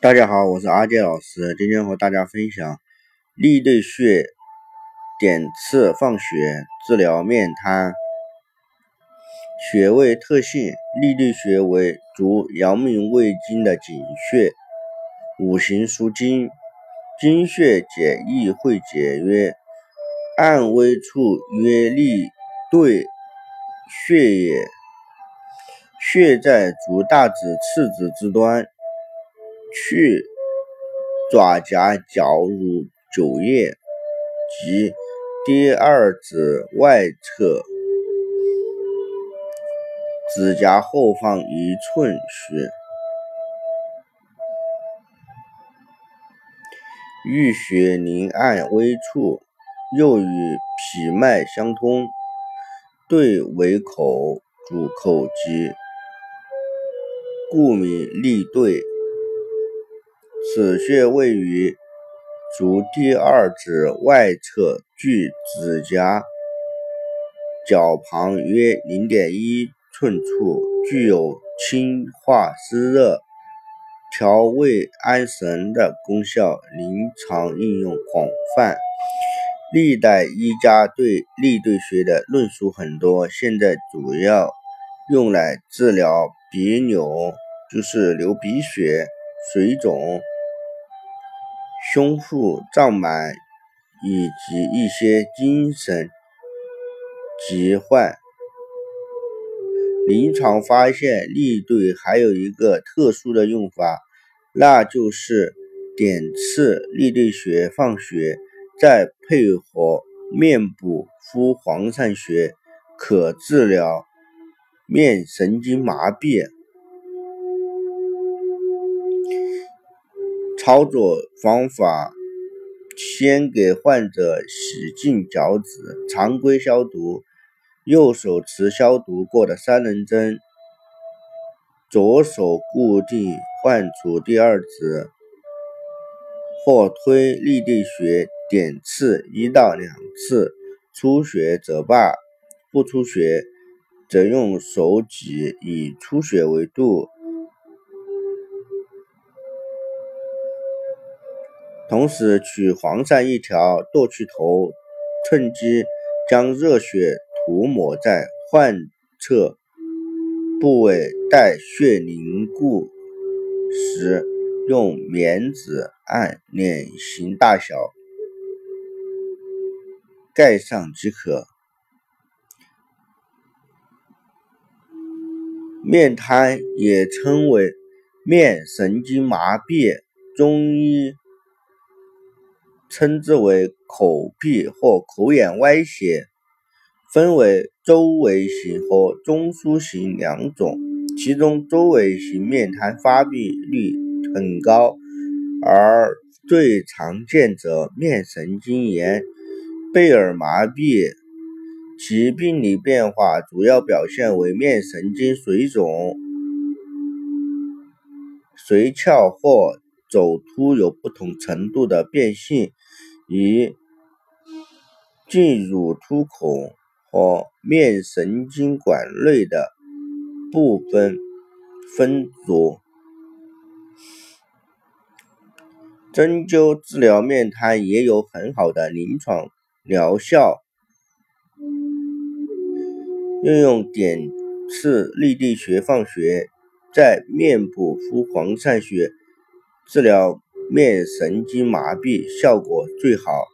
大家好，我是阿杰老师，今天和大家分享利兑穴点刺放血治疗面瘫。穴位特性：利兑穴为足阳明胃经的井穴，五行属金，经穴解易会解曰：按微处曰利兑穴也。穴在足大趾、次趾之端。去爪甲角乳九叶及第二指外侧指甲后方一寸许，遇血凝按微处，又与脾脉相通，对为口主口疾，故名利对。此穴位于足第二指外侧，距指甲角旁约零点一寸处，具有清化湿热、调胃安神的功效，临床应用广泛。历代医家对立兑穴的论述很多，现在主要用来治疗鼻瘤，就是流鼻血、水肿。胸腹胀满以及一些精神疾患，临床发现利对还有一个特殊的用法，那就是点刺利对穴放血，再配合面部敷黄鳝穴，可治疗面神经麻痹。操作方法：先给患者洗净脚趾，常规消毒，右手持消毒过的三棱针，左手固定患处第二指，或推利兑穴点刺一到两次，出血则罢，不出血则用手挤，以出血为度。同时取黄鳝一条，剁去头，趁机将热血涂抹在患侧部位，待血凝固时，用棉纸按脸型大小盖上即可。面瘫也称为面神经麻痹，中医。称之为口闭或口眼歪斜，分为周围型和中枢型两种。其中周围型面瘫发病率很高，而最常见者面神经炎、贝尔麻痹。其病理变化主要表现为面神经水肿、髓鞘或走突有不同程度的变性。以进乳突孔和面神经管内的部分分浊。针灸治疗面瘫也有很好的临床疗效，运用点刺立地穴放血，在面部敷黄鳝穴治疗。面神经麻痹效果最好。